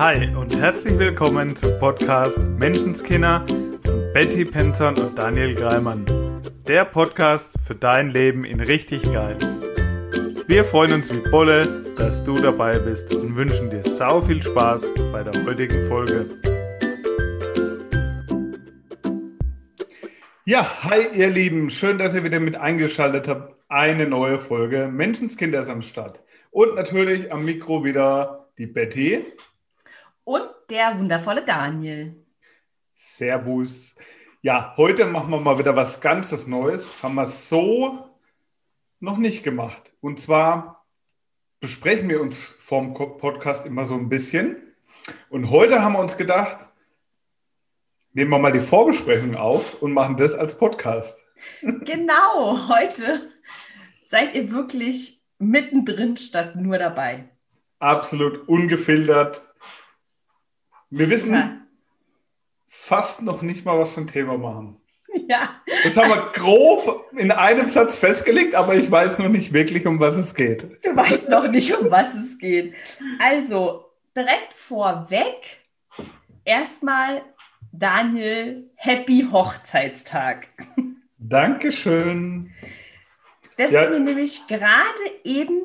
Hi und herzlich willkommen zum Podcast Menschenskinder von Betty Penton und Daniel Greimann. Der Podcast für dein Leben in richtig geil. Wir freuen uns wie Bolle, dass du dabei bist und wünschen dir sau viel Spaß bei der heutigen Folge. Ja, hi ihr Lieben, schön, dass ihr wieder mit eingeschaltet habt. Eine neue Folge Menschenskinder ist am Start. Und natürlich am Mikro wieder die Betty. Und der wundervolle Daniel. Servus. Ja, heute machen wir mal wieder was ganzes Neues. Haben wir so noch nicht gemacht. Und zwar besprechen wir uns vom Podcast immer so ein bisschen. Und heute haben wir uns gedacht, nehmen wir mal die Vorbesprechung auf und machen das als Podcast. Genau, heute seid ihr wirklich mittendrin statt nur dabei. Absolut ungefiltert. Wir wissen ja. fast noch nicht mal, was für ein Thema machen. Ja. Das haben wir grob in einem Satz festgelegt, aber ich weiß noch nicht wirklich, um was es geht. Du weißt noch nicht, um was es geht. Also, direkt vorweg, erstmal Daniel, Happy Hochzeitstag. Dankeschön. Das ja. ist mir nämlich gerade eben,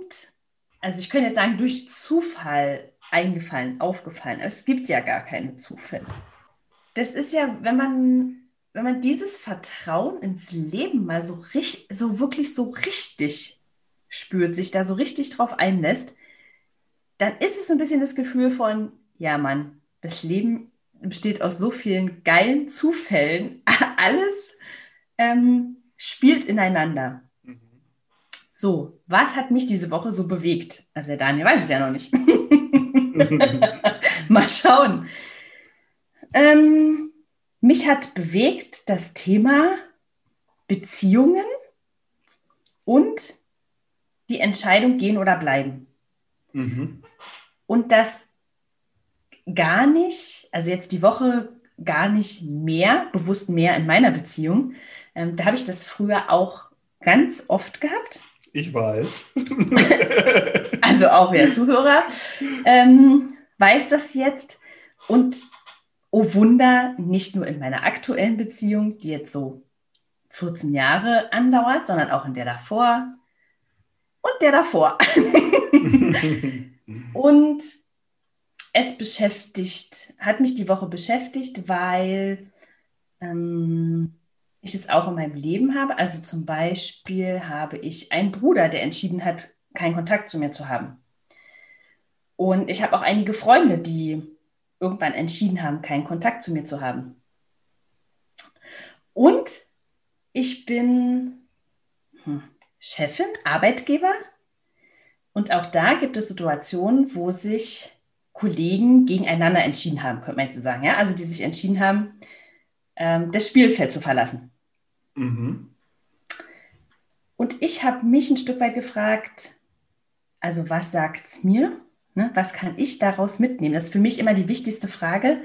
also ich könnte jetzt sagen, durch Zufall eingefallen, aufgefallen. Es gibt ja gar keine Zufälle. Das ist ja, wenn man, wenn man dieses Vertrauen ins Leben mal so, richtig, so wirklich so richtig spürt, sich da so richtig drauf einlässt, dann ist es ein bisschen das Gefühl von, ja Mann, das Leben besteht aus so vielen geilen Zufällen. Alles ähm, spielt ineinander. Mhm. So, was hat mich diese Woche so bewegt? Also der Daniel weiß es ja noch nicht. Mal schauen. Ähm, mich hat bewegt das Thema Beziehungen und die Entscheidung gehen oder bleiben. Mhm. Und das gar nicht, also jetzt die Woche gar nicht mehr, bewusst mehr in meiner Beziehung. Ähm, da habe ich das früher auch ganz oft gehabt. Ich weiß. also auch wer Zuhörer ähm, weiß das jetzt. Und oh Wunder, nicht nur in meiner aktuellen Beziehung, die jetzt so 14 Jahre andauert, sondern auch in der davor und der davor. und es beschäftigt, hat mich die Woche beschäftigt, weil ähm, ich es auch in meinem Leben habe. Also zum Beispiel habe ich einen Bruder, der entschieden hat, keinen Kontakt zu mir zu haben. Und ich habe auch einige Freunde, die irgendwann entschieden haben, keinen Kontakt zu mir zu haben. Und ich bin hm, Chefin, Arbeitgeber. Und auch da gibt es Situationen, wo sich Kollegen gegeneinander entschieden haben, könnte man jetzt so sagen. Ja? Also die sich entschieden haben, ähm, das Spielfeld zu verlassen. Mhm. Und ich habe mich ein Stück weit gefragt, also was sagt es mir? Ne? Was kann ich daraus mitnehmen? Das ist für mich immer die wichtigste Frage.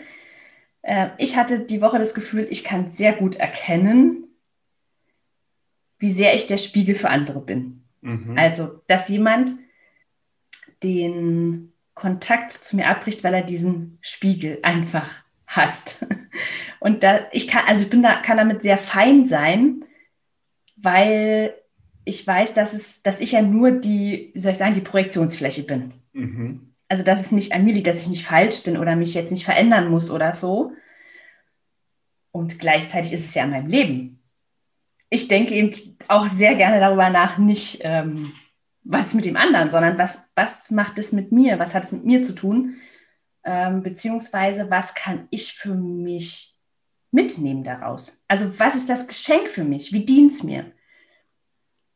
Äh, ich hatte die Woche das Gefühl, ich kann sehr gut erkennen, wie sehr ich der Spiegel für andere bin. Mhm. Also, dass jemand den Kontakt zu mir abbricht, weil er diesen Spiegel einfach hasst. Und da, ich kann, also ich bin da, kann damit sehr fein sein, weil ich weiß, dass es, dass ich ja nur die, wie soll ich sagen, die Projektionsfläche bin. Mhm. Also, dass es nicht an mir liegt, dass ich nicht falsch bin oder mich jetzt nicht verändern muss oder so. Und gleichzeitig ist es ja in meinem Leben. Ich denke eben auch sehr gerne darüber nach, nicht, ähm, was mit dem anderen, sondern was, was macht es mit mir, was hat es mit mir zu tun, ähm, beziehungsweise was kann ich für mich mitnehmen daraus? Also was ist das Geschenk für mich? Wie dient es mir?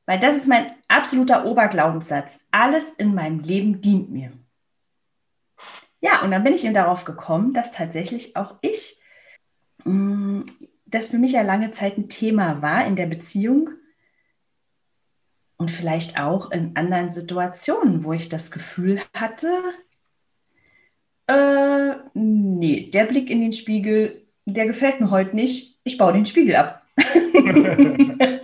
Weil das ist mein absoluter Oberglaubenssatz. Alles in meinem Leben dient mir. Ja, und dann bin ich eben darauf gekommen, dass tatsächlich auch ich, mh, mm, das für mich ja lange Zeit ein Thema war in der Beziehung und vielleicht auch in anderen Situationen, wo ich das Gefühl hatte, äh, nee, der Blick in den Spiegel, der gefällt mir heute nicht. Ich baue den Spiegel ab.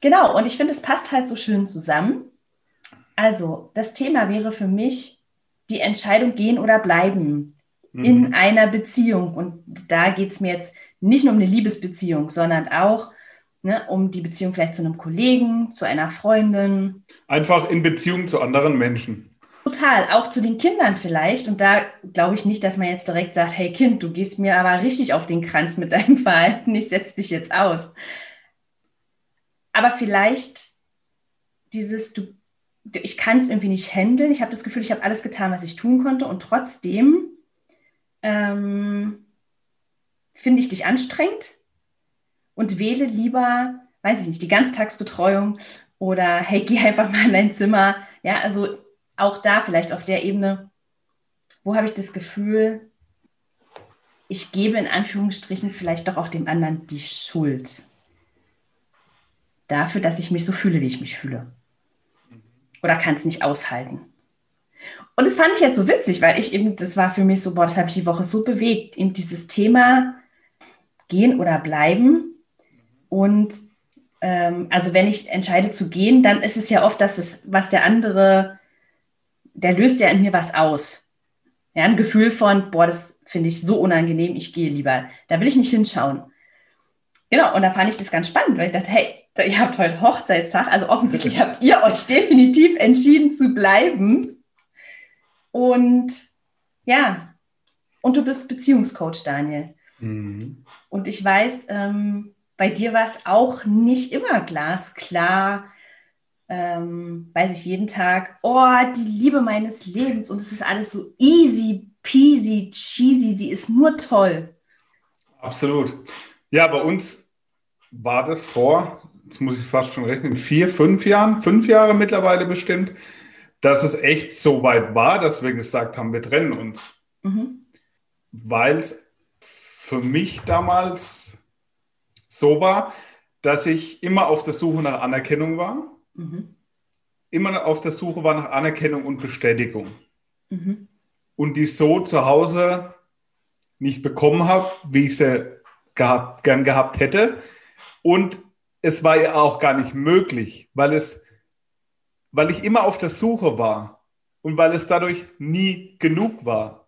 genau, und ich finde, es passt halt so schön zusammen. Also, das Thema wäre für mich die Entscheidung gehen oder bleiben mhm. in einer Beziehung. Und da geht es mir jetzt nicht nur um eine Liebesbeziehung, sondern auch ne, um die Beziehung vielleicht zu einem Kollegen, zu einer Freundin. Einfach in Beziehung zu anderen Menschen. Total, auch zu den Kindern vielleicht. Und da glaube ich nicht, dass man jetzt direkt sagt, hey Kind, du gehst mir aber richtig auf den Kranz mit deinem Verhalten, ich setze dich jetzt aus. Aber vielleicht dieses, du, ich kann es irgendwie nicht handeln. Ich habe das Gefühl, ich habe alles getan, was ich tun konnte. Und trotzdem ähm, finde ich dich anstrengend und wähle lieber, weiß ich nicht, die Ganztagsbetreuung oder hey, geh einfach mal in dein Zimmer. Ja, also auch da vielleicht auf der Ebene, wo habe ich das Gefühl, ich gebe in Anführungsstrichen vielleicht doch auch dem anderen die Schuld dafür, dass ich mich so fühle, wie ich mich fühle. Oder kann es nicht aushalten. Und das fand ich jetzt so witzig, weil ich eben, das war für mich so, boah, das habe ich die Woche so bewegt, eben dieses Thema gehen oder bleiben. Und ähm, also wenn ich entscheide zu gehen, dann ist es ja oft, dass es, was der andere der löst ja in mir was aus. Ja, ein Gefühl von, boah, das finde ich so unangenehm, ich gehe lieber. Da will ich nicht hinschauen. Genau, und da fand ich das ganz spannend, weil ich dachte, hey, ihr habt heute Hochzeitstag, also offensichtlich habt ihr euch definitiv entschieden zu bleiben. Und ja, und du bist Beziehungscoach, Daniel. Mhm. Und ich weiß, ähm, bei dir war es auch nicht immer glasklar, ähm, weiß ich jeden Tag, oh, die Liebe meines Lebens und es ist alles so easy peasy, cheesy, sie ist nur toll. Absolut. Ja, bei uns war das vor, jetzt muss ich fast schon rechnen, vier, fünf Jahren, fünf Jahre mittlerweile bestimmt, dass es echt so weit war, dass wir gesagt haben, wir trennen uns. Mhm. Weil es für mich damals so war, dass ich immer auf der Suche nach Anerkennung war mhm. immer auf der Suche war nach Anerkennung und Bestätigung. Mhm. Und die so zu Hause nicht bekommen habe, wie ich sie gehabt, gern gehabt hätte. Und es war ja auch gar nicht möglich, weil es, weil ich immer auf der Suche war und weil es dadurch nie genug war.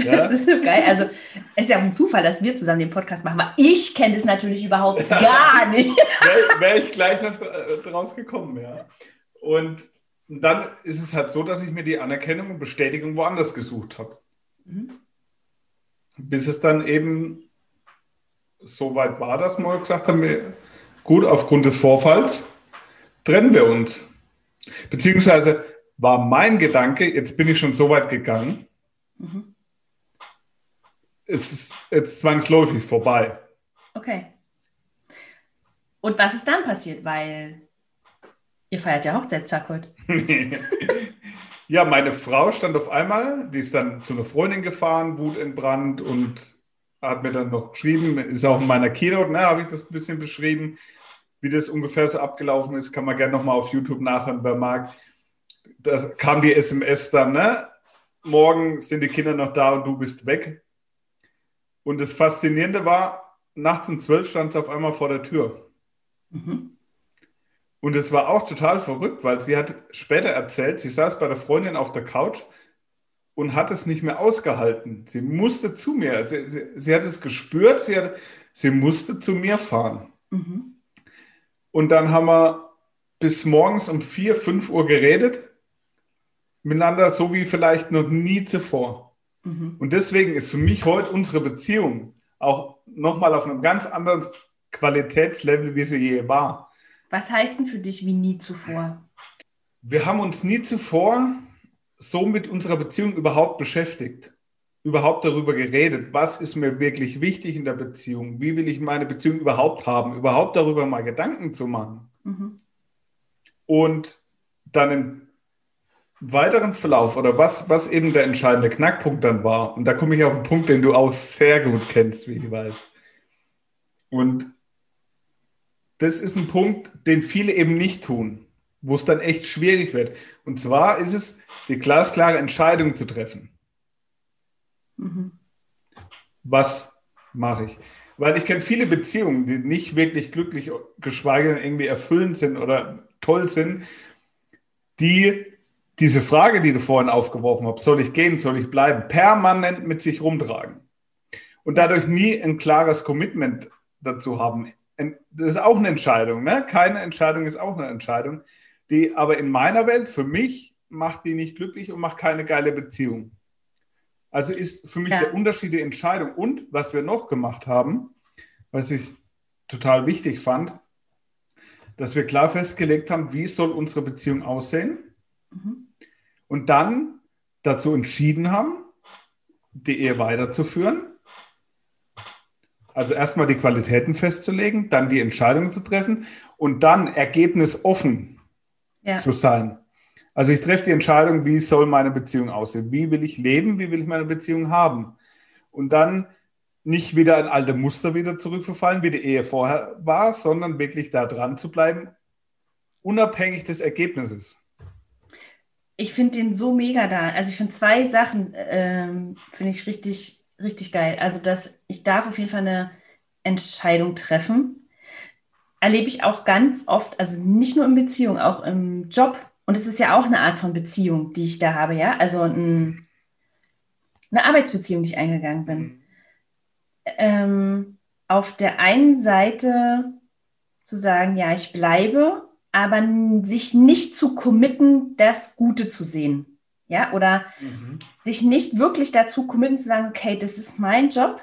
Ja? Das ist so geil. Also, es ist ja auch ein Zufall, dass wir zusammen den Podcast machen, aber ich kenne das natürlich überhaupt gar nicht. Wäre wär ich gleich noch äh, drauf gekommen, ja. Und dann ist es halt so, dass ich mir die Anerkennung und Bestätigung woanders gesucht habe. Mhm. Bis es dann eben so weit war, dass wir gesagt haben, wir, gut, aufgrund des Vorfalls trennen wir uns. Beziehungsweise war mein Gedanke, jetzt bin ich schon so weit gegangen, Mhm. Es ist jetzt zwangsläufig vorbei. Okay. Und was ist dann passiert? Weil ihr feiert ja Hochzeitstag heute. ja, meine Frau stand auf einmal, die ist dann zu einer Freundin gefahren, Wut in Brand und hat mir dann noch geschrieben, ist auch in meiner Keynote, ne, habe ich das ein bisschen beschrieben, wie das ungefähr so abgelaufen ist, kann man gerne nochmal auf YouTube nachhören, wer mag. Da kam die SMS dann, ne? morgen sind die Kinder noch da und du bist weg. Und das Faszinierende war, nachts um zwölf stand sie auf einmal vor der Tür. Mhm. Und es war auch total verrückt, weil sie hat später erzählt, sie saß bei der Freundin auf der Couch und hat es nicht mehr ausgehalten. Sie musste zu mir. Sie, sie, sie hat es gespürt, sie, hat, sie musste zu mir fahren. Mhm. Und dann haben wir bis morgens um vier, fünf Uhr geredet miteinander so wie vielleicht noch nie zuvor. Mhm. Und deswegen ist für mich heute unsere Beziehung auch nochmal auf einem ganz anderen Qualitätslevel, wie sie je war. Was heißt denn für dich wie nie zuvor? Wir haben uns nie zuvor so mit unserer Beziehung überhaupt beschäftigt, überhaupt darüber geredet, was ist mir wirklich wichtig in der Beziehung, wie will ich meine Beziehung überhaupt haben, überhaupt darüber mal Gedanken zu machen. Mhm. Und dann im weiteren Verlauf oder was, was eben der entscheidende Knackpunkt dann war, und da komme ich auf einen Punkt, den du auch sehr gut kennst, wie ich weiß. Und das ist ein Punkt, den viele eben nicht tun, wo es dann echt schwierig wird. Und zwar ist es, die glasklare Entscheidung zu treffen. Mhm. Was mache ich? Weil ich kenne viele Beziehungen, die nicht wirklich glücklich, geschweige denn irgendwie erfüllend sind oder toll sind, die diese Frage, die du vorhin aufgeworfen hast, soll ich gehen, soll ich bleiben, permanent mit sich rumtragen und dadurch nie ein klares Commitment dazu haben. Das ist auch eine Entscheidung. Ne? Keine Entscheidung ist auch eine Entscheidung, die aber in meiner Welt, für mich, macht die nicht glücklich und macht keine geile Beziehung. Also ist für mich ja. der Unterschied die Entscheidung. Und was wir noch gemacht haben, was ich total wichtig fand, dass wir klar festgelegt haben, wie soll unsere Beziehung aussehen. Mhm. Und dann dazu entschieden haben, die Ehe weiterzuführen. Also erstmal die Qualitäten festzulegen, dann die Entscheidung zu treffen und dann ergebnisoffen ja. zu sein. Also ich treffe die Entscheidung, wie soll meine Beziehung aussehen? Wie will ich leben? Wie will ich meine Beziehung haben? Und dann nicht wieder in alte Muster wieder zurückverfallen, wie die Ehe vorher war, sondern wirklich da dran zu bleiben, unabhängig des Ergebnisses. Ich finde den so mega da. Also ich finde zwei Sachen, ähm, finde ich richtig, richtig geil. Also dass ich darf auf jeden Fall eine Entscheidung treffen. Erlebe ich auch ganz oft, also nicht nur in Beziehung, auch im Job. Und es ist ja auch eine Art von Beziehung, die ich da habe, ja. Also ein, eine Arbeitsbeziehung, die ich eingegangen bin. Ähm, auf der einen Seite zu sagen, ja, ich bleibe, aber sich nicht zu committen, das Gute zu sehen. Ja, oder mhm. sich nicht wirklich dazu committen zu sagen, okay, das ist mein Job,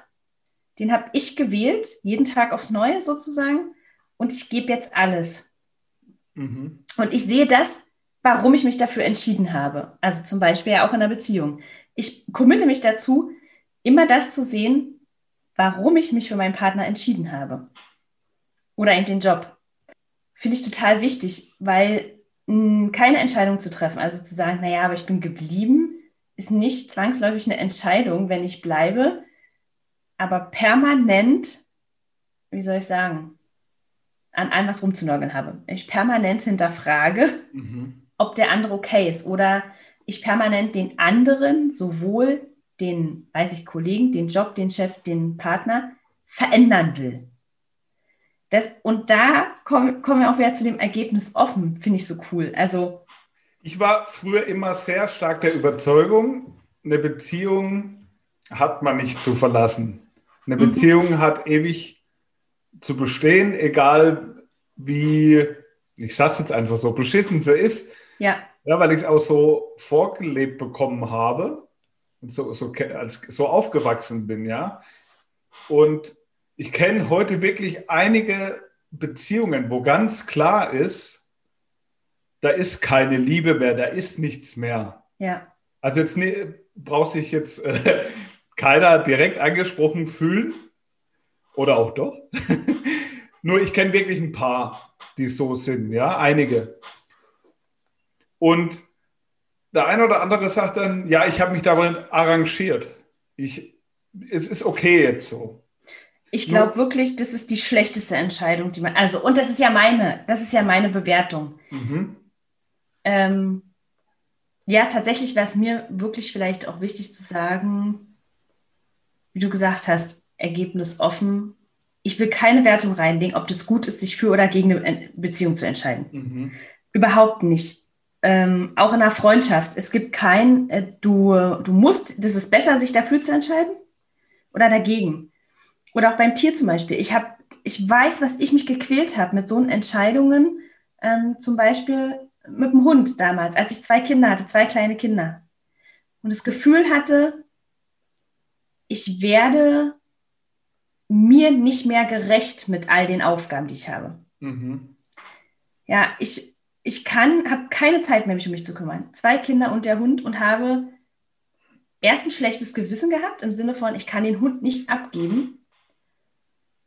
den habe ich gewählt, jeden Tag aufs Neue sozusagen, und ich gebe jetzt alles. Mhm. Und ich sehe das, warum ich mich dafür entschieden habe. Also zum Beispiel ja auch in einer Beziehung. Ich committe mich dazu, immer das zu sehen, warum ich mich für meinen Partner entschieden habe. Oder eben den Job. Finde ich total wichtig, weil mh, keine Entscheidung zu treffen, also zu sagen, naja, aber ich bin geblieben, ist nicht zwangsläufig eine Entscheidung, wenn ich bleibe, aber permanent, wie soll ich sagen, an allem was rumzunörgeln habe. Ich permanent hinterfrage, mhm. ob der andere okay ist oder ich permanent den anderen sowohl den, weiß ich, Kollegen, den Job, den Chef, den Partner verändern will. Das, und da kommen, kommen wir auch wieder zu dem Ergebnis offen, finde ich so cool. Also ich war früher immer sehr stark der Überzeugung, eine Beziehung hat man nicht zu verlassen. Eine mhm. Beziehung hat ewig zu bestehen, egal wie, ich sage es jetzt einfach so, beschissen sie ist. Ja. Ja, weil ich es auch so vorgelebt bekommen habe so, so, als, so aufgewachsen bin, ja. Und ich kenne heute wirklich einige Beziehungen, wo ganz klar ist, da ist keine Liebe mehr, da ist nichts mehr. Ja. Also jetzt ne, braucht sich jetzt äh, keiner direkt angesprochen fühlen oder auch doch. Nur ich kenne wirklich ein paar, die so sind, ja, einige. Und der eine oder andere sagt dann, ja, ich habe mich damit arrangiert. Ich, es ist okay jetzt so. Ich glaube wirklich, das ist die schlechteste Entscheidung, die man, also, und das ist ja meine, das ist ja meine Bewertung. Mhm. Ähm, ja, tatsächlich wäre es mir wirklich vielleicht auch wichtig zu sagen, wie du gesagt hast, Ergebnis offen. Ich will keine Wertung reinlegen, ob das gut ist, sich für oder gegen eine Beziehung zu entscheiden. Mhm. Überhaupt nicht ähm, auch in einer Freundschaft. Es gibt kein, äh, du, du musst, das ist besser, sich dafür zu entscheiden oder dagegen. Oder auch beim Tier zum Beispiel. Ich, hab, ich weiß, was ich mich gequält habe mit so Entscheidungen, ähm, zum Beispiel mit dem Hund damals, als ich zwei Kinder hatte, zwei kleine Kinder. Und das Gefühl hatte, ich werde mir nicht mehr gerecht mit all den Aufgaben, die ich habe. Mhm. Ja, ich, ich kann, habe keine Zeit mehr, mich um mich zu kümmern. Zwei Kinder und der Hund und habe erst ein schlechtes Gewissen gehabt, im Sinne von, ich kann den Hund nicht abgeben.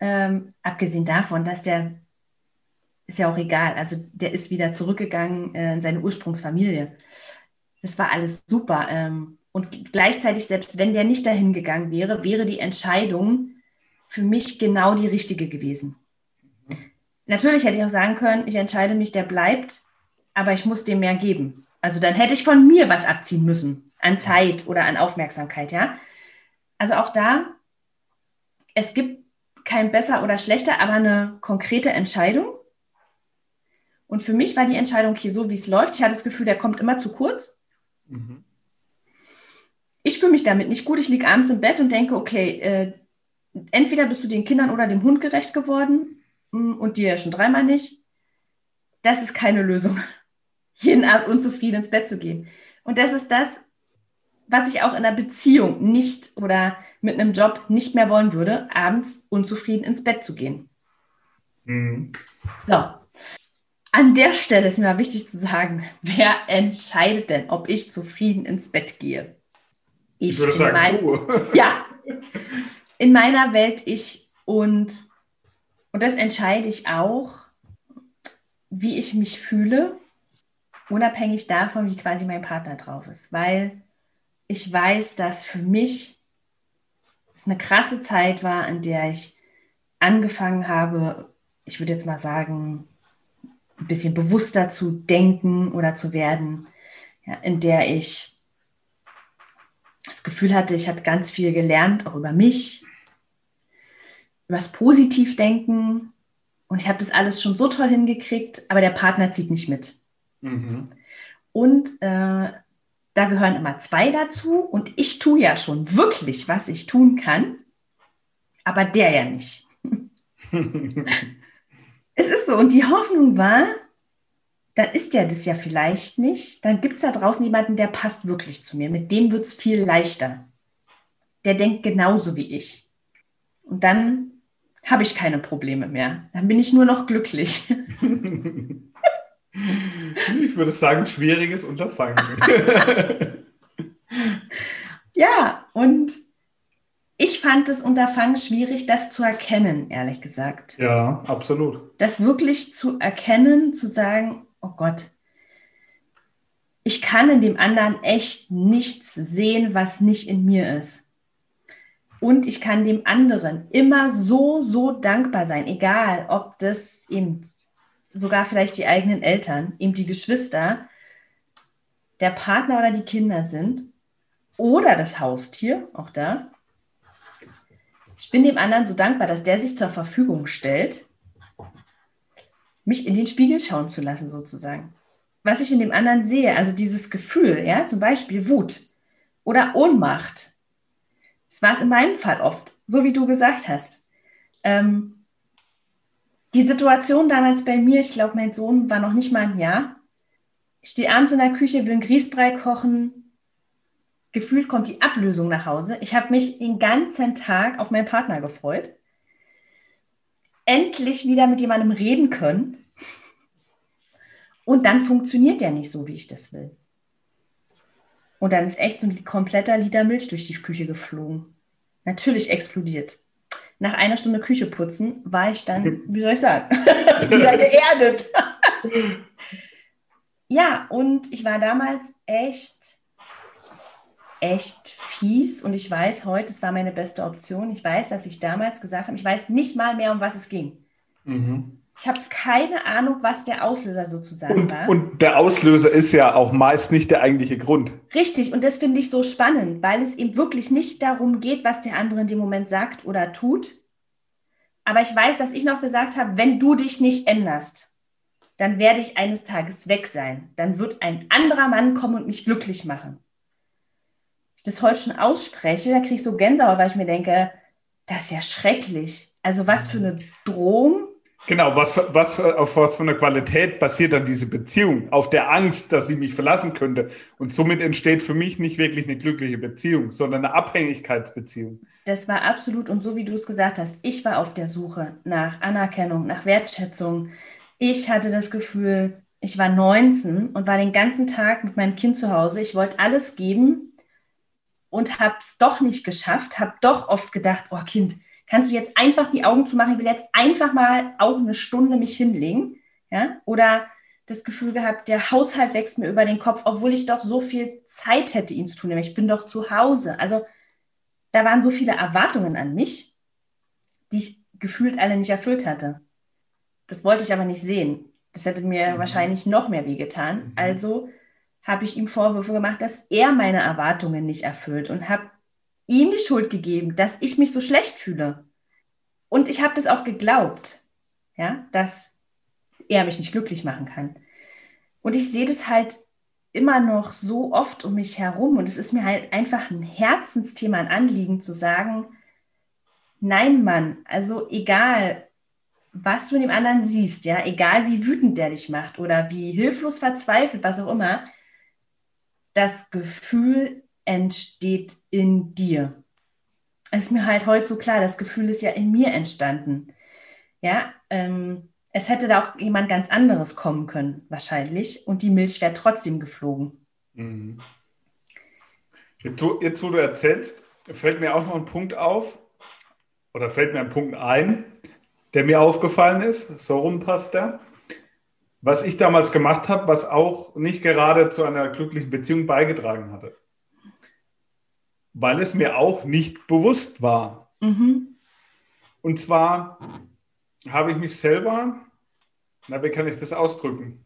Ähm, abgesehen davon, dass der, ist ja auch egal, also der ist wieder zurückgegangen äh, in seine Ursprungsfamilie. Das war alles super. Ähm, und gleichzeitig, selbst wenn der nicht dahin gegangen wäre, wäre die Entscheidung für mich genau die richtige gewesen. Natürlich hätte ich auch sagen können, ich entscheide mich, der bleibt, aber ich muss dem mehr geben. Also dann hätte ich von mir was abziehen müssen an Zeit oder an Aufmerksamkeit, ja. Also auch da, es gibt kein besser oder schlechter, aber eine konkrete Entscheidung. Und für mich war die Entscheidung hier so, wie es läuft. Ich hatte das Gefühl, der kommt immer zu kurz. Mhm. Ich fühle mich damit nicht gut. Ich liege abends im Bett und denke, okay, äh, entweder bist du den Kindern oder dem Hund gerecht geworden mm, und dir ja schon dreimal nicht. Das ist keine Lösung, jeden Abend unzufrieden ins Bett zu gehen. Und das ist das, was ich auch in einer Beziehung nicht oder mit einem Job nicht mehr wollen würde, abends unzufrieden ins Bett zu gehen. Mhm. So. An der Stelle ist mir mal wichtig zu sagen, wer entscheidet denn, ob ich zufrieden ins Bett gehe? Ich, ich würde sagen, mein, du. Ja, in meiner Welt ich und, und das entscheide ich auch, wie ich mich fühle, unabhängig davon, wie quasi mein Partner drauf ist, weil ich weiß, dass für mich es eine krasse Zeit war, in der ich angefangen habe, ich würde jetzt mal sagen, ein bisschen bewusster zu denken oder zu werden, ja, in der ich das Gefühl hatte, ich hatte ganz viel gelernt, auch über mich, über das Positivdenken. Und ich habe das alles schon so toll hingekriegt, aber der Partner zieht nicht mit. Mhm. Und äh, da gehören immer zwei dazu. Und ich tue ja schon wirklich, was ich tun kann, aber der ja nicht. es ist so. Und die Hoffnung war, dann ist der das ja vielleicht nicht. Dann gibt es da draußen jemanden, der passt wirklich zu mir. Mit dem wird es viel leichter. Der denkt genauso wie ich. Und dann habe ich keine Probleme mehr. Dann bin ich nur noch glücklich. ich würde sagen, schwieriges Unterfangen. ja, und ich fand das Unterfangen schwierig, das zu erkennen, ehrlich gesagt. Ja, absolut. Das wirklich zu erkennen, zu sagen, oh Gott, ich kann in dem anderen echt nichts sehen, was nicht in mir ist. Und ich kann dem anderen immer so, so dankbar sein, egal ob das eben sogar vielleicht die eigenen Eltern, eben die Geschwister, der Partner oder die Kinder sind oder das Haustier, auch da. Ich bin dem anderen so dankbar, dass der sich zur Verfügung stellt, mich in den Spiegel schauen zu lassen, sozusagen. Was ich in dem anderen sehe, also dieses Gefühl, ja, zum Beispiel Wut oder Ohnmacht. Das war es in meinem Fall oft, so wie du gesagt hast. Ähm, die Situation damals bei mir, ich glaube, mein Sohn war noch nicht mal ein Jahr. Ich stehe abends in der Küche, will einen Grießbrei kochen. Gefühlt kommt die Ablösung nach Hause. Ich habe mich den ganzen Tag auf meinen Partner gefreut. Endlich wieder mit jemandem reden können. Und dann funktioniert der nicht so, wie ich das will. Und dann ist echt so ein kompletter Liter Milch durch die Küche geflogen. Natürlich explodiert nach einer Stunde Küche putzen war ich dann, wie soll ich sagen, wieder geerdet. ja, und ich war damals echt, echt fies und ich weiß heute, es war meine beste Option. Ich weiß, dass ich damals gesagt habe, ich weiß nicht mal mehr, um was es ging. Mhm. Ich habe keine Ahnung, was der Auslöser sozusagen und, war. Und der Auslöser ist ja auch meist nicht der eigentliche Grund. Richtig, und das finde ich so spannend, weil es eben wirklich nicht darum geht, was der andere in dem Moment sagt oder tut. Aber ich weiß, dass ich noch gesagt habe, wenn du dich nicht änderst, dann werde ich eines Tages weg sein. Dann wird ein anderer Mann kommen und mich glücklich machen. Ich das heute schon ausspreche, da kriege ich so Gänsehaut, weil ich mir denke, das ist ja schrecklich. Also was für eine Drohung Genau, was, was, auf was für eine Qualität basiert dann diese Beziehung? Auf der Angst, dass sie mich verlassen könnte. Und somit entsteht für mich nicht wirklich eine glückliche Beziehung, sondern eine Abhängigkeitsbeziehung. Das war absolut, und so wie du es gesagt hast, ich war auf der Suche nach Anerkennung, nach Wertschätzung. Ich hatte das Gefühl, ich war 19 und war den ganzen Tag mit meinem Kind zu Hause. Ich wollte alles geben und habe es doch nicht geschafft, habe doch oft gedacht, oh Kind, kannst du jetzt einfach die Augen zumachen, ich will jetzt einfach mal auch eine Stunde mich hinlegen, ja, oder das Gefühl gehabt, der Haushalt wächst mir über den Kopf, obwohl ich doch so viel Zeit hätte, ihn zu tun, ich bin doch zu Hause. Also da waren so viele Erwartungen an mich, die ich gefühlt alle nicht erfüllt hatte. Das wollte ich aber nicht sehen. Das hätte mir mhm. wahrscheinlich noch mehr wehgetan. Mhm. Also habe ich ihm Vorwürfe gemacht, dass er meine Erwartungen nicht erfüllt und habe ihm die Schuld gegeben, dass ich mich so schlecht fühle. Und ich habe das auch geglaubt, ja, dass er mich nicht glücklich machen kann. Und ich sehe das halt immer noch so oft um mich herum und es ist mir halt einfach ein Herzensthema, ein Anliegen zu sagen, nein, Mann, also egal, was du in dem anderen siehst, ja, egal wie wütend der dich macht oder wie hilflos verzweifelt, was auch immer, das Gefühl entsteht in dir. Es ist mir halt heute so klar, das Gefühl ist ja in mir entstanden. Ja, ähm, es hätte da auch jemand ganz anderes kommen können, wahrscheinlich, und die Milch wäre trotzdem geflogen. Mhm. Jetzt, jetzt, wo du erzählst, fällt mir auch noch ein Punkt auf, oder fällt mir ein Punkt ein, der mir aufgefallen ist. So rum passt der. Was ich damals gemacht habe, was auch nicht gerade zu einer glücklichen Beziehung beigetragen hatte. Weil es mir auch nicht bewusst war. Mhm. Und zwar habe ich mich selber, na, wie kann ich das ausdrücken?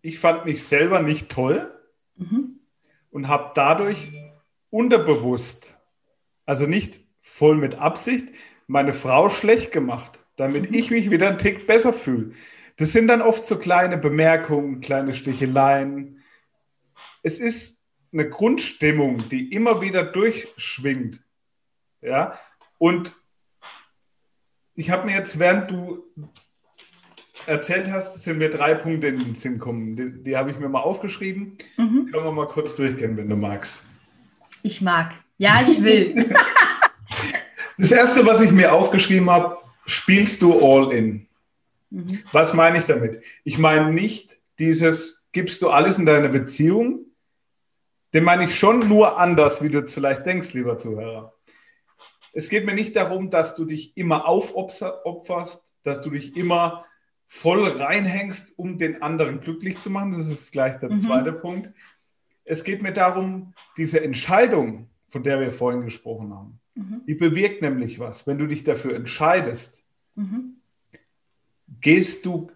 Ich fand mich selber nicht toll mhm. und habe dadurch unterbewusst, also nicht voll mit Absicht, meine Frau schlecht gemacht, damit mhm. ich mich wieder einen Tick besser fühle. Das sind dann oft so kleine Bemerkungen, kleine Sticheleien. Es ist eine Grundstimmung, die immer wieder durchschwingt. Ja, und ich habe mir jetzt, während du erzählt hast, sind mir drei Punkte in den Sinn gekommen. Die, die habe ich mir mal aufgeschrieben. Mhm. Können wir mal kurz durchgehen, wenn du magst. Ich mag. Ja, ich will. das erste, was ich mir aufgeschrieben habe, spielst du all in. Mhm. Was meine ich damit? Ich meine nicht dieses, gibst du alles in deine Beziehung? Den meine ich schon nur anders, wie du es vielleicht denkst, lieber Zuhörer. Es geht mir nicht darum, dass du dich immer aufopferst, dass du dich immer voll reinhängst, um den anderen glücklich zu machen. Das ist gleich der mhm. zweite Punkt. Es geht mir darum, diese Entscheidung, von der wir vorhin gesprochen haben, mhm. die bewirkt nämlich was. Wenn du dich dafür entscheidest, mhm. gehst du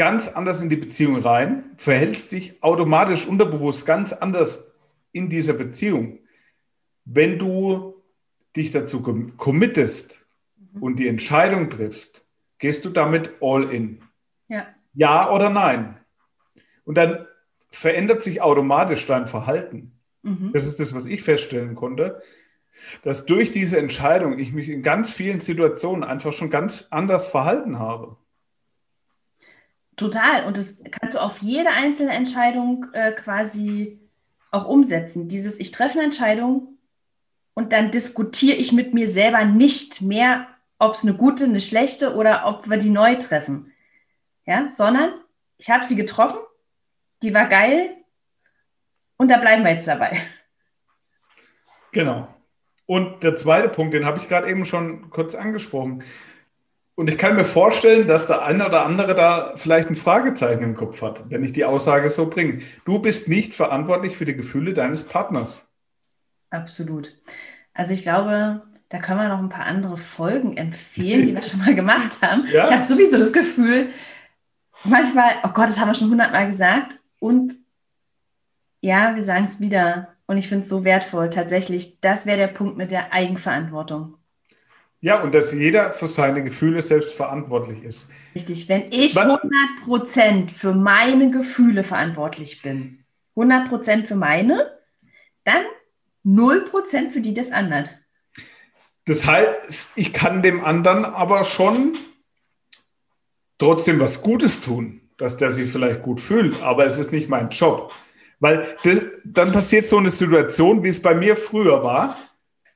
ganz anders in die Beziehung rein, verhältst dich automatisch unterbewusst ganz anders in dieser Beziehung. Wenn du dich dazu committest mhm. und die Entscheidung triffst, gehst du damit all in. Ja. Ja oder nein? Und dann verändert sich automatisch dein Verhalten. Mhm. Das ist das, was ich feststellen konnte, dass durch diese Entscheidung ich mich in ganz vielen Situationen einfach schon ganz anders verhalten habe. Total. Und das kannst du auf jede einzelne Entscheidung äh, quasi auch umsetzen. Dieses, ich treffe eine Entscheidung und dann diskutiere ich mit mir selber nicht mehr, ob es eine gute, eine schlechte oder ob wir die neu treffen. Ja, sondern ich habe sie getroffen, die war geil und da bleiben wir jetzt dabei. Genau. Und der zweite Punkt, den habe ich gerade eben schon kurz angesprochen. Und ich kann mir vorstellen, dass der eine oder andere da vielleicht ein Fragezeichen im Kopf hat, wenn ich die Aussage so bringe. Du bist nicht verantwortlich für die Gefühle deines Partners. Absolut. Also ich glaube, da können wir noch ein paar andere Folgen empfehlen, die wir schon mal gemacht haben. Ja? Ich habe sowieso das Gefühl, manchmal, oh Gott, das haben wir schon hundertmal gesagt. Und ja, wir sagen es wieder. Und ich finde es so wertvoll. Tatsächlich, das wäre der Punkt mit der Eigenverantwortung. Ja, und dass jeder für seine Gefühle selbst verantwortlich ist. Richtig. Wenn ich Was? 100% für meine Gefühle verantwortlich bin, 100% für meine, dann 0% für die des anderen. Das heißt, ich kann dem anderen aber schon trotzdem was Gutes tun, dass der sich vielleicht gut fühlt, aber es ist nicht mein Job. Weil das, dann passiert so eine Situation, wie es bei mir früher war,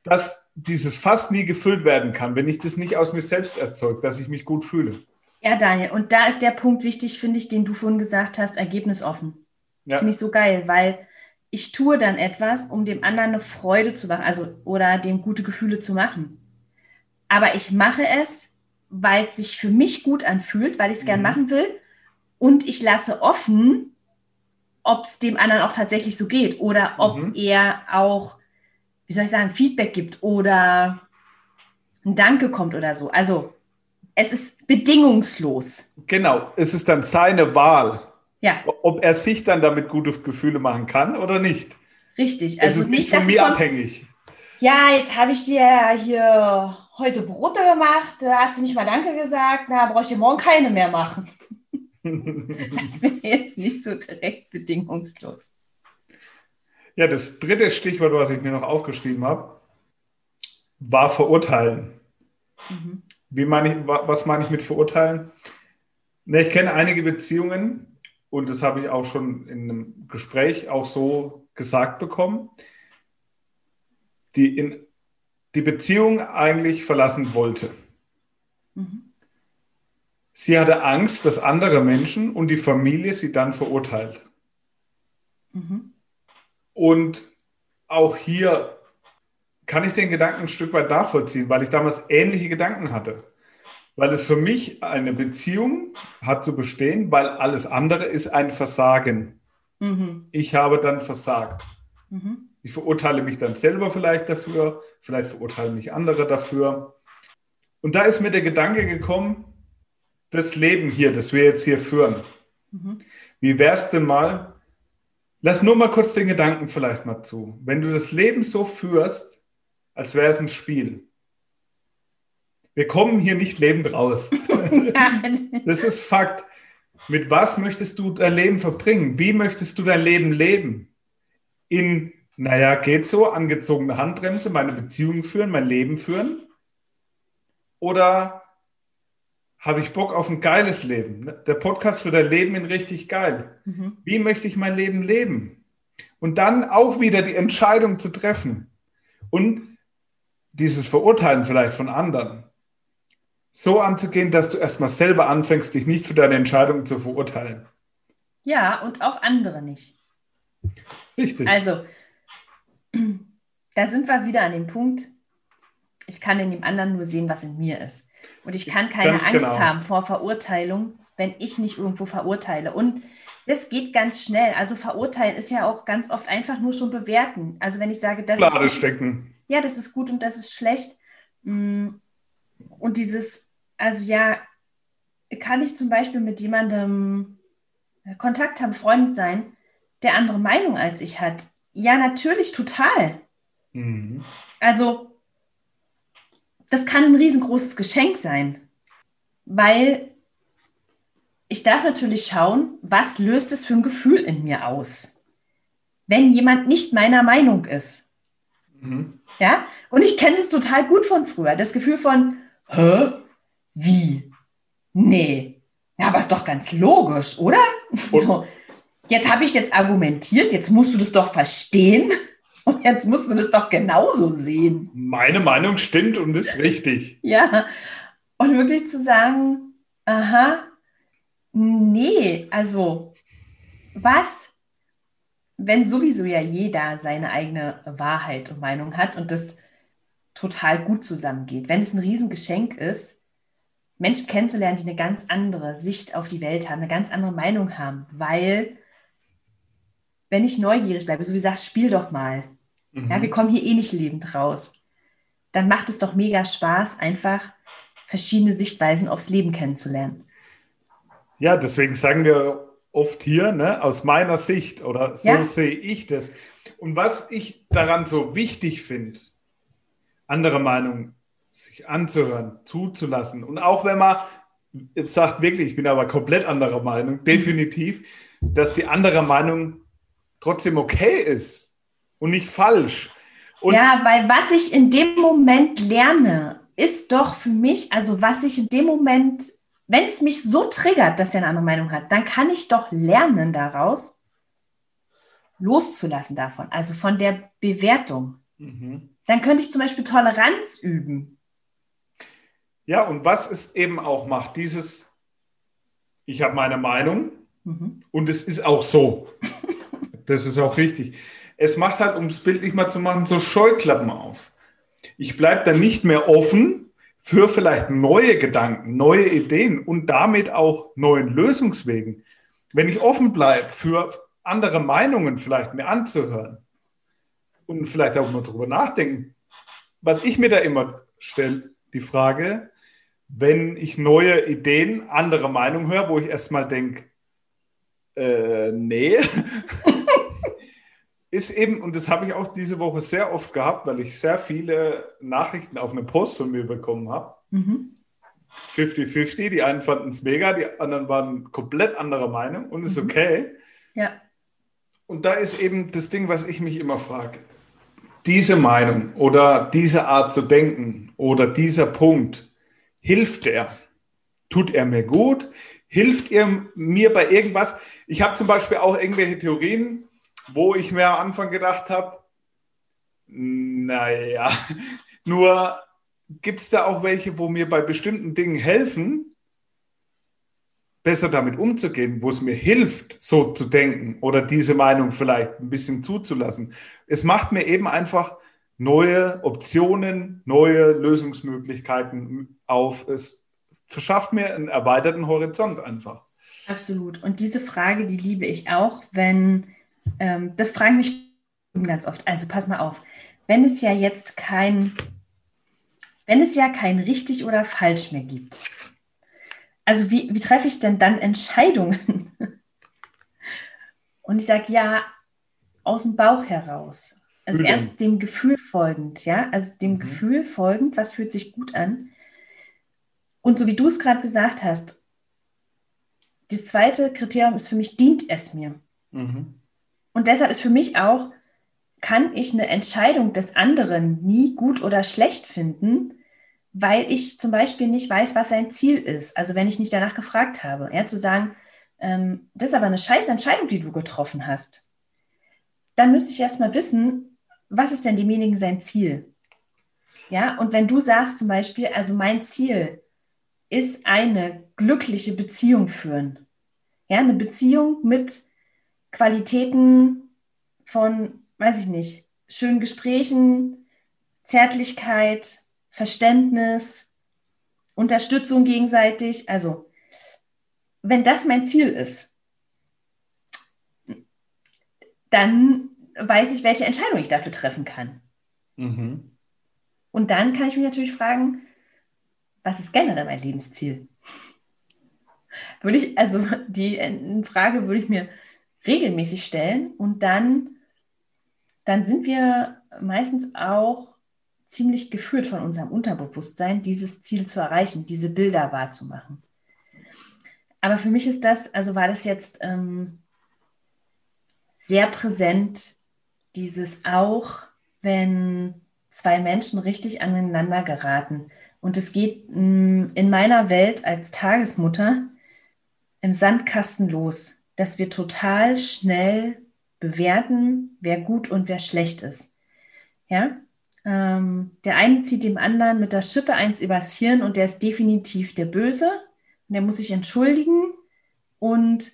dass dieses Fass nie gefüllt werden kann, wenn ich das nicht aus mir selbst erzeuge, dass ich mich gut fühle. Ja, Daniel, und da ist der Punkt wichtig, finde ich, den du vorhin gesagt hast, ergebnisoffen. Ja. Finde ich so geil, weil ich tue dann etwas, um dem anderen eine Freude zu machen, also oder dem gute Gefühle zu machen. Aber ich mache es, weil es sich für mich gut anfühlt, weil ich es mhm. gern machen will. Und ich lasse offen, ob es dem anderen auch tatsächlich so geht oder ob mhm. er auch, wie soll ich sagen, Feedback gibt oder ein Danke kommt oder so. Also es ist bedingungslos. Genau, es ist dann seine Wahl. Ja. Ob er sich dann damit gute Gefühle machen kann oder nicht. Richtig. Also es ist nicht, von mir von, abhängig. Ja, jetzt habe ich dir hier heute Brote gemacht, da hast du nicht mal Danke gesagt, da brauche ich dir morgen keine mehr machen. Das wäre jetzt nicht so direkt bedingungslos. Ja, das dritte Stichwort, was ich mir noch aufgeschrieben habe, war verurteilen. Mhm. Wie meine ich, was meine ich mit verurteilen? Ne, ich kenne einige Beziehungen und das habe ich auch schon in einem Gespräch auch so gesagt bekommen, die in die Beziehung eigentlich verlassen wollte. Mhm. Sie hatte Angst, dass andere Menschen und die Familie sie dann verurteilt. Mhm. Und auch hier kann ich den Gedanken ein Stück weit nachvollziehen, weil ich damals ähnliche Gedanken hatte. Weil es für mich eine Beziehung hat zu bestehen, weil alles andere ist ein Versagen. Mhm. Ich habe dann versagt. Mhm. Ich verurteile mich dann selber vielleicht dafür, vielleicht verurteilen mich andere dafür. Und da ist mir der Gedanke gekommen, das Leben hier, das wir jetzt hier führen. Mhm. Wie wäre es denn mal, lass nur mal kurz den Gedanken vielleicht mal zu, wenn du das Leben so führst, als wäre es ein Spiel. Wir kommen hier nicht lebend raus. das ist Fakt. Mit was möchtest du dein Leben verbringen? Wie möchtest du dein Leben leben? In, naja, geht so, angezogene Handbremse, meine Beziehung führen, mein Leben führen? Oder habe ich Bock auf ein geiles Leben? Der Podcast für dein Leben in richtig geil. Mhm. Wie möchte ich mein Leben leben? Und dann auch wieder die Entscheidung zu treffen. Und dieses Verurteilen vielleicht von anderen so anzugehen, dass du erstmal selber anfängst, dich nicht für deine Entscheidung zu verurteilen. Ja, und auch andere nicht. Richtig. Also, da sind wir wieder an dem Punkt, ich kann in dem anderen nur sehen, was in mir ist. Und ich kann keine ganz Angst genau. haben vor Verurteilung, wenn ich nicht irgendwo verurteile. Und das geht ganz schnell. Also verurteilen ist ja auch ganz oft einfach nur schon bewerten. Also wenn ich sage, das Klare ist stecken. Ja, das ist gut und das ist schlecht. Mm, und dieses, also ja, kann ich zum Beispiel mit jemandem äh, Kontakt haben, Freund sein, der andere Meinung als ich hat? Ja, natürlich, total. Mhm. Also, das kann ein riesengroßes Geschenk sein, weil ich darf natürlich schauen, was löst es für ein Gefühl in mir aus, wenn jemand nicht meiner Meinung ist. Mhm. Ja, und ich kenne das total gut von früher, das Gefühl von, hä? Wie? Nee. Ja, aber ist doch ganz logisch, oder? So. Jetzt habe ich jetzt argumentiert, jetzt musst du das doch verstehen und jetzt musst du das doch genauso sehen. Meine Meinung stimmt und ist richtig. ja, und wirklich zu sagen, aha, nee, also was, wenn sowieso ja jeder seine eigene Wahrheit und Meinung hat und das total gut zusammengeht, wenn es ein Riesengeschenk ist, Menschen kennenzulernen, die eine ganz andere Sicht auf die Welt haben, eine ganz andere Meinung haben, weil wenn ich neugierig bleibe, so wie du sagst, spiel doch mal. Mhm. Ja, wir kommen hier eh nicht lebend raus. Dann macht es doch mega Spaß, einfach verschiedene Sichtweisen aufs Leben kennenzulernen. Ja, deswegen sagen wir oft hier, ne, aus meiner Sicht oder so ja. sehe ich das. Und was ich daran so wichtig finde, andere Meinungen sich anzuhören, zuzulassen. Und auch wenn man jetzt sagt, wirklich, ich bin aber komplett anderer Meinung, definitiv, dass die andere Meinung trotzdem okay ist und nicht falsch. Und ja, weil was ich in dem Moment lerne, ist doch für mich, also was ich in dem Moment, wenn es mich so triggert, dass er eine andere Meinung hat, dann kann ich doch lernen daraus, loszulassen davon, also von der Bewertung. Mhm. Dann könnte ich zum Beispiel Toleranz üben. Ja, und was es eben auch macht, dieses, ich habe meine Meinung mhm. und es ist auch so. das ist auch richtig. Es macht halt, um es bildlich mal zu machen, so Scheuklappen auf. Ich bleibe dann nicht mehr offen für vielleicht neue Gedanken, neue Ideen und damit auch neuen Lösungswegen. Wenn ich offen bleibe für andere Meinungen vielleicht mir anzuhören und vielleicht auch mal drüber nachdenken, was ich mir da immer stelle, die Frage, wenn ich neue Ideen, andere Meinung höre, wo ich erstmal denke, äh, nee, ist eben, und das habe ich auch diese Woche sehr oft gehabt, weil ich sehr viele Nachrichten auf eine Post von mir bekommen habe. Mhm. 50-50. Die einen fanden es mega, die anderen waren komplett anderer Meinung und ist mhm. okay. Ja. Und da ist eben das Ding, was ich mich immer frage. Diese Meinung oder diese Art zu denken oder dieser Punkt, hilft er? Tut er mir gut? Hilft er mir bei irgendwas? Ich habe zum Beispiel auch irgendwelche Theorien, wo ich mir am Anfang gedacht habe, naja, nur gibt es da auch welche, wo mir bei bestimmten Dingen helfen, besser damit umzugehen, wo es mir hilft, so zu denken oder diese Meinung vielleicht ein bisschen zuzulassen. Es macht mir eben einfach neue Optionen, neue Lösungsmöglichkeiten auf. Es verschafft mir einen erweiterten Horizont einfach. Absolut. Und diese Frage, die liebe ich auch, wenn, ähm, das fragen mich ganz oft. Also pass mal auf, wenn es ja jetzt kein wenn es ja kein richtig oder falsch mehr gibt, also wie, wie treffe ich denn dann Entscheidungen? Und ich sage, ja, aus dem Bauch heraus. Also Fühlen. erst dem Gefühl folgend, ja, also dem mhm. Gefühl folgend, was fühlt sich gut an. Und so wie du es gerade gesagt hast, das zweite Kriterium ist für mich, dient es mir? Mhm. Und deshalb ist für mich auch, kann ich eine Entscheidung des anderen nie gut oder schlecht finden, weil ich zum Beispiel nicht weiß, was sein Ziel ist. Also wenn ich nicht danach gefragt habe. Ja, zu sagen, ähm, das ist aber eine scheiß Entscheidung, die du getroffen hast. Dann müsste ich erstmal wissen, was ist denn demjenigen sein Ziel? Ja, und wenn du sagst zum Beispiel, also mein Ziel ist eine glückliche Beziehung führen. Ja, eine Beziehung mit Qualitäten von weiß ich nicht, schönen Gesprächen, Zärtlichkeit, Verständnis, Unterstützung gegenseitig. Also, wenn das mein Ziel ist, dann weiß ich, welche Entscheidung ich dafür treffen kann. Mhm. Und dann kann ich mich natürlich fragen, was ist generell mein Lebensziel? Würde ich, also die Frage würde ich mir regelmäßig stellen und dann dann sind wir meistens auch ziemlich geführt von unserem Unterbewusstsein, dieses Ziel zu erreichen, diese Bilder wahrzumachen. Aber für mich ist das, also war das jetzt ähm, sehr präsent, dieses auch, wenn zwei Menschen richtig aneinander geraten. Und es geht mh, mm, in meiner Welt als Tagesmutter im Sandkasten los, dass wir total schnell bewerten, wer gut und wer schlecht ist. Ja? Ähm, der eine zieht dem anderen mit der Schippe eins übers Hirn und der ist definitiv der Böse und der muss sich entschuldigen und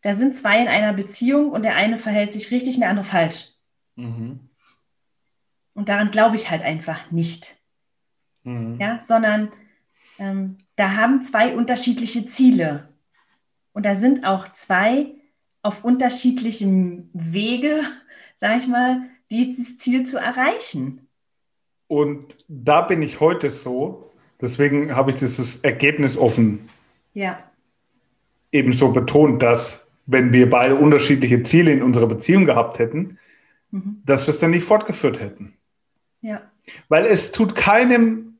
da sind zwei in einer Beziehung und der eine verhält sich richtig und der andere falsch. Mhm. Und daran glaube ich halt einfach nicht. Mhm. Ja, sondern ähm, da haben zwei unterschiedliche Ziele. Und da sind auch zwei auf unterschiedlichem Wege, sage ich mal, dieses Ziel zu erreichen. Und da bin ich heute so, deswegen habe ich dieses Ergebnis offen ja. ebenso betont, dass wenn wir beide unterschiedliche Ziele in unserer Beziehung gehabt hätten, mhm. dass wir es dann nicht fortgeführt hätten. Ja. Weil es tut keinem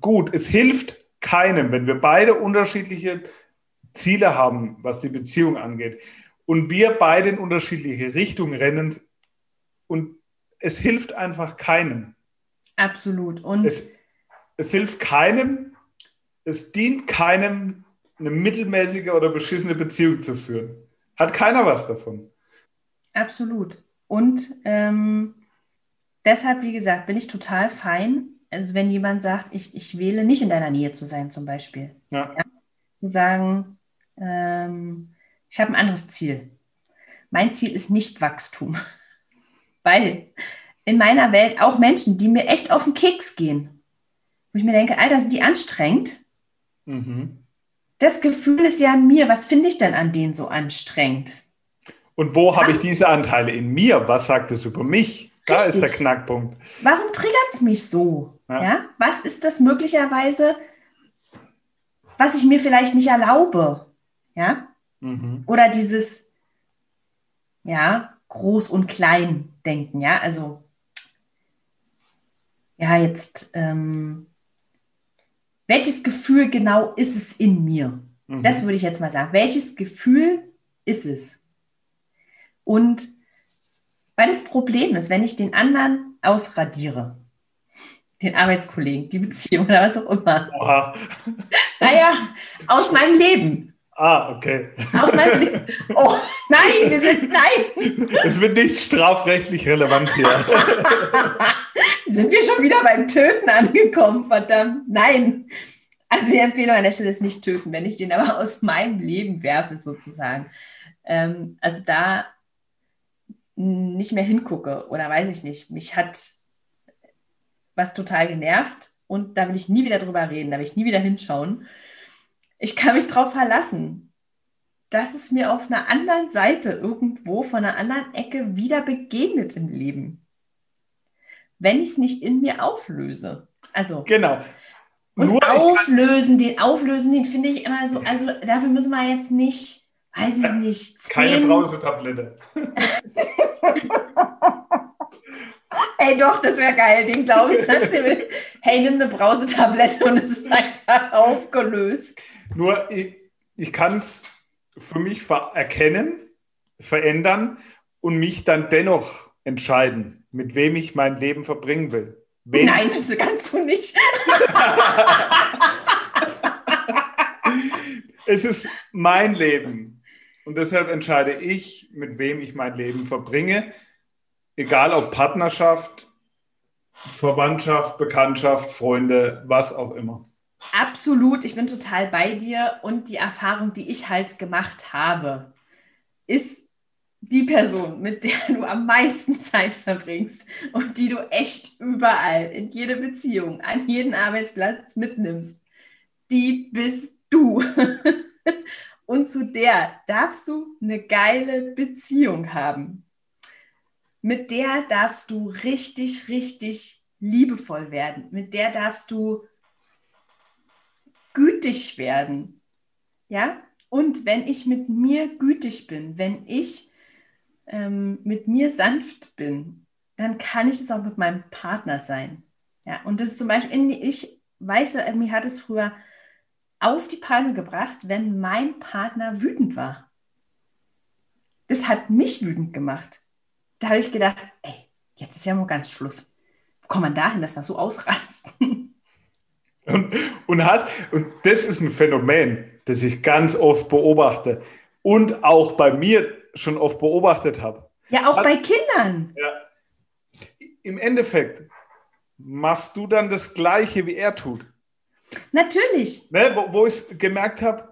gut, es hilft keinem, wenn wir beide unterschiedliche Ziele haben, was die Beziehung angeht und wir beide in unterschiedliche Richtungen rennen und es hilft einfach keinem. Absolut. Und es, es hilft keinem, es dient keinem, eine mittelmäßige oder beschissene Beziehung zu führen. Hat keiner was davon. Absolut. Und ähm, deshalb, wie gesagt, bin ich total fein. Also wenn jemand sagt, ich, ich wähle nicht in deiner Nähe zu sein, zum Beispiel. Ja. Ja? Zu sagen, ähm, ich habe ein anderes Ziel. Mein Ziel ist nicht Wachstum, weil in meiner Welt auch Menschen, die mir echt auf den Keks gehen, wo ich mir denke, Alter, sind die anstrengend? Mhm. Das Gefühl ist ja an mir. Was finde ich denn an denen so anstrengend? Und wo habe ich diese Anteile in mir? Was sagt es über mich? Da Richtig. ist der Knackpunkt. Warum triggert es mich so? Ja. ja. Was ist das möglicherweise, was ich mir vielleicht nicht erlaube? Ja. Mhm. Oder dieses, ja, groß und klein denken, ja, also, ja, jetzt, ähm, welches Gefühl genau ist es in mir? Mhm. Das würde ich jetzt mal sagen. Welches Gefühl ist es? Und weil das Problem ist, wenn ich den anderen ausradiere, den Arbeitskollegen, die Beziehung oder was auch immer, Oha. naja, aus meinem Leben. Ah, okay. Aus meinem Leben. Oh, nein, wir sind, nein. Es wird nicht strafrechtlich relevant hier. Sind wir schon wieder beim Töten angekommen, verdammt. Nein. Also die Empfehlung an der Stelle ist nicht töten, wenn ich den aber aus meinem Leben werfe, sozusagen. Ähm, also da nicht mehr hingucke oder weiß ich nicht. Mich hat was total genervt und da will ich nie wieder drüber reden, da will ich nie wieder hinschauen. Ich kann mich darauf verlassen, dass es mir auf einer anderen Seite irgendwo von einer anderen Ecke wieder begegnet im Leben. Wenn ich es nicht in mir auflöse. Also Genau. und Nur auflösen, den auflösen, den finde ich immer so, also dafür müssen wir jetzt nicht, weiß ich nicht, keine zehn, Brausetablette. Ey, doch, das wäre geil, den glaube ich. Hey, nimm eine Brausetablette und es ist einfach aufgelöst. Nur ich, ich kann es für mich ver erkennen, verändern und mich dann dennoch entscheiden, mit wem ich mein Leben verbringen will. Wen, Nein, das kannst du nicht. Es ist mein Leben und deshalb entscheide ich, mit wem ich mein Leben verbringe, egal ob Partnerschaft, Verwandtschaft, Bekanntschaft, Freunde, was auch immer. Absolut, ich bin total bei dir und die Erfahrung, die ich halt gemacht habe, ist die Person, mit der du am meisten Zeit verbringst und die du echt überall, in jede Beziehung, an jeden Arbeitsplatz mitnimmst. Die bist du. Und zu der darfst du eine geile Beziehung haben. Mit der darfst du richtig, richtig liebevoll werden. Mit der darfst du gütig werden. Ja? Und wenn ich mit mir gütig bin, wenn ich ähm, mit mir sanft bin, dann kann ich es auch mit meinem Partner sein. Ja? Und das ist zum Beispiel, ich weiß, mir hat es früher auf die Palme gebracht, wenn mein Partner wütend war. Das hat mich wütend gemacht. Da habe ich gedacht, ey, jetzt ist ja mal ganz Schluss. Wo kommt man dahin, dass wir so ausrasten? Und, und, hast, und das ist ein Phänomen, das ich ganz oft beobachte und auch bei mir schon oft beobachtet habe. Ja, auch Hat- bei Kindern. Ja. Im Endeffekt machst du dann das Gleiche, wie er tut. Natürlich. Ne, wo, wo ich gemerkt habe,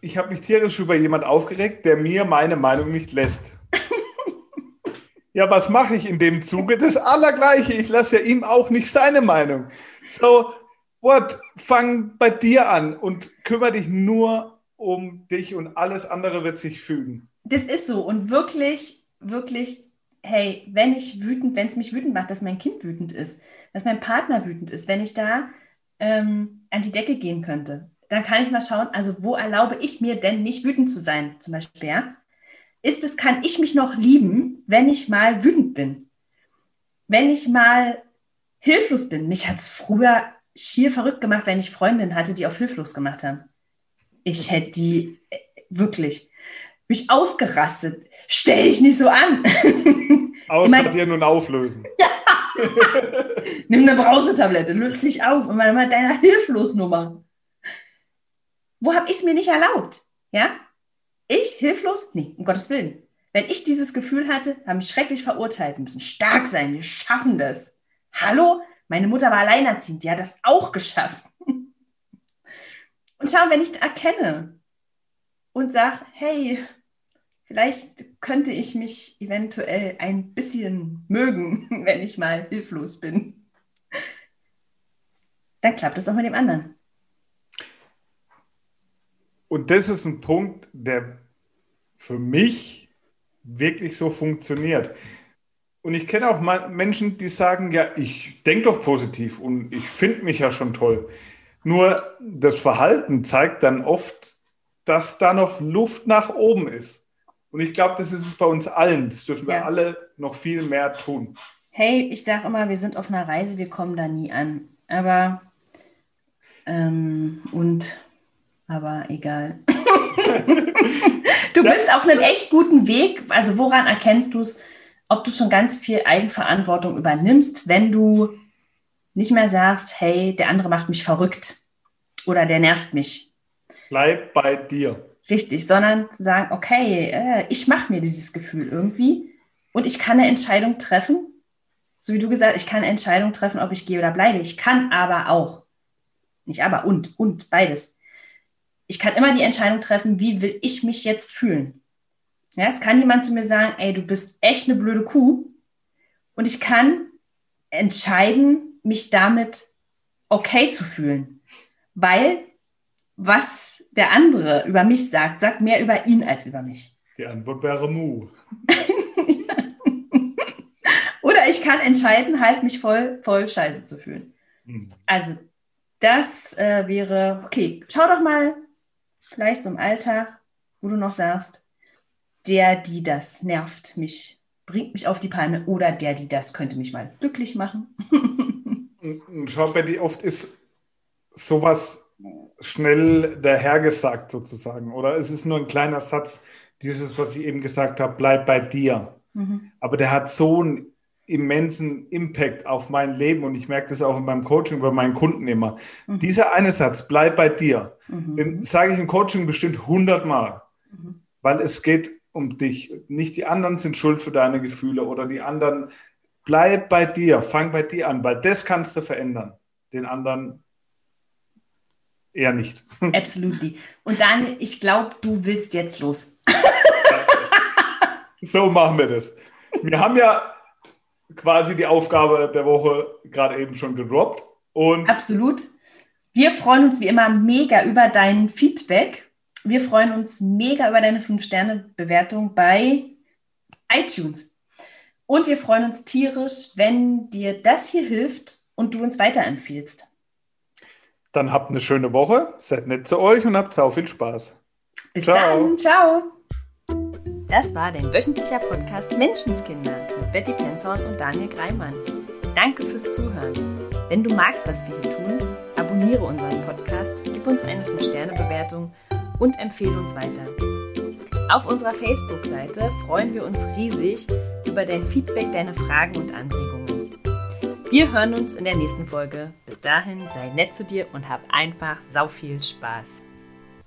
ich habe mich tierisch über jemand aufgeregt, der mir meine Meinung nicht lässt. ja, was mache ich in dem Zuge? Das Allergleiche. Ich lasse ja ihm auch nicht seine Meinung. So, what? Fang bei dir an und kümmere dich nur um dich und alles andere wird sich fügen. Das ist so. Und wirklich, wirklich, hey, wenn ich wütend, wenn es mich wütend macht, dass mein Kind wütend ist, dass mein Partner wütend ist, wenn ich da ähm, an die Decke gehen könnte, dann kann ich mal schauen, also wo erlaube ich mir denn nicht wütend zu sein, zum Beispiel, ja? Ist es, kann ich mich noch lieben, wenn ich mal wütend bin? Wenn ich mal hilflos bin? Mich hat es früher schier verrückt gemacht, wenn ich Freundinnen hatte, die auf hilflos gemacht haben. Ich hätte die äh, wirklich mich ausgerastet. Stell dich nicht so an. Dir nun auflösen. Nimm eine Brausetablette, löst dich auf und mal mit deiner Hilflosnummer. Wo habe ich es mir nicht erlaubt? Ja? Ich hilflos? Nee, um Gottes Willen. Wenn ich dieses Gefühl hatte, habe ich schrecklich verurteilt. Wir müssen stark sein, wir schaffen das. Hallo? Meine Mutter war alleinerziehend, die hat das auch geschafft. Und schau, wenn ich erkenne und sage, hey, vielleicht könnte ich mich eventuell ein bisschen mögen, wenn ich mal hilflos bin, dann klappt es auch mit dem anderen. Und das ist ein Punkt, der für mich wirklich so funktioniert. Und ich kenne auch mal Menschen, die sagen, ja, ich denke doch positiv und ich finde mich ja schon toll. Nur das Verhalten zeigt dann oft, dass da noch Luft nach oben ist. Und ich glaube, das ist es bei uns allen. Das dürfen wir Ja. alle noch viel mehr tun. Hey, ich sage immer, wir sind auf einer Reise, wir kommen da nie an. Aber Ähm, und, aber egal. du bist auf einem echt guten Weg. Also woran erkennst du es, ob du schon ganz viel Eigenverantwortung übernimmst, wenn du nicht mehr sagst, hey, der andere macht mich verrückt oder der nervt mich. Bleib bei dir. Richtig, sondern sagen, okay, äh, ich mache mir dieses Gefühl irgendwie und ich kann eine Entscheidung treffen. So wie du gesagt, ich kann eine Entscheidung treffen, ob ich gehe oder bleibe. Ich kann aber auch, nicht aber, und, und, beides. Ich kann immer die Entscheidung treffen, wie will ich mich jetzt fühlen. Ja, es kann jemand zu mir sagen, ey, du bist echt eine blöde Kuh. Und ich kann entscheiden, mich damit okay zu fühlen. Weil was der andere über mich sagt, sagt mehr über ihn als über mich. Die Antwort wäre Mu. Oder ich kann entscheiden, halt mich voll, voll scheiße zu fühlen. Mhm. Also, das äh, wäre, okay, schau doch mal, vielleicht so im Alltag, wo du noch sagst, der, die das nervt mich, bringt mich auf die Palme oder der, die das könnte mich mal glücklich machen. Schau, Betty, oft ist sowas schnell dahergesagt sozusagen. Oder es ist nur ein kleiner Satz, dieses, was ich eben gesagt habe, bleib bei dir. Mhm. Aber der hat so einen immensen Impact auf mein Leben und ich merke das auch in meinem Coaching bei meinen Kunden immer. Mhm. Dieser eine Satz, bleib bei dir, mhm. den sage ich im Coaching bestimmt hundertmal, mhm. weil es geht um dich. Nicht die anderen sind schuld für deine Gefühle oder die anderen. Bleib bei dir, fang bei dir an, weil das kannst du verändern. Den anderen eher nicht. Absolutely. Und dann, ich glaube, du willst jetzt los. so machen wir das. Wir haben ja quasi die Aufgabe der Woche gerade eben schon gedroppt. Und Absolut. Wir freuen uns wie immer mega über dein Feedback. Wir freuen uns mega über deine 5-Sterne-Bewertung bei iTunes. Und wir freuen uns tierisch, wenn dir das hier hilft und du uns weiterempfiehlst. Dann habt eine schöne Woche, seid nett zu euch und habt sau viel Spaß. Bis ciao. dann, ciao. Das war dein wöchentlicher Podcast Menschenskinder mit Betty Penzorn und Daniel Greimann. Danke fürs Zuhören. Wenn du magst, was wir hier tun, abonniere unseren Podcast, gib uns eine 5-Sterne-Bewertung und empfehle uns weiter. Auf unserer Facebook-Seite freuen wir uns riesig über dein Feedback, deine Fragen und Anregungen. Wir hören uns in der nächsten Folge. Bis dahin, sei nett zu dir und hab einfach sau viel Spaß.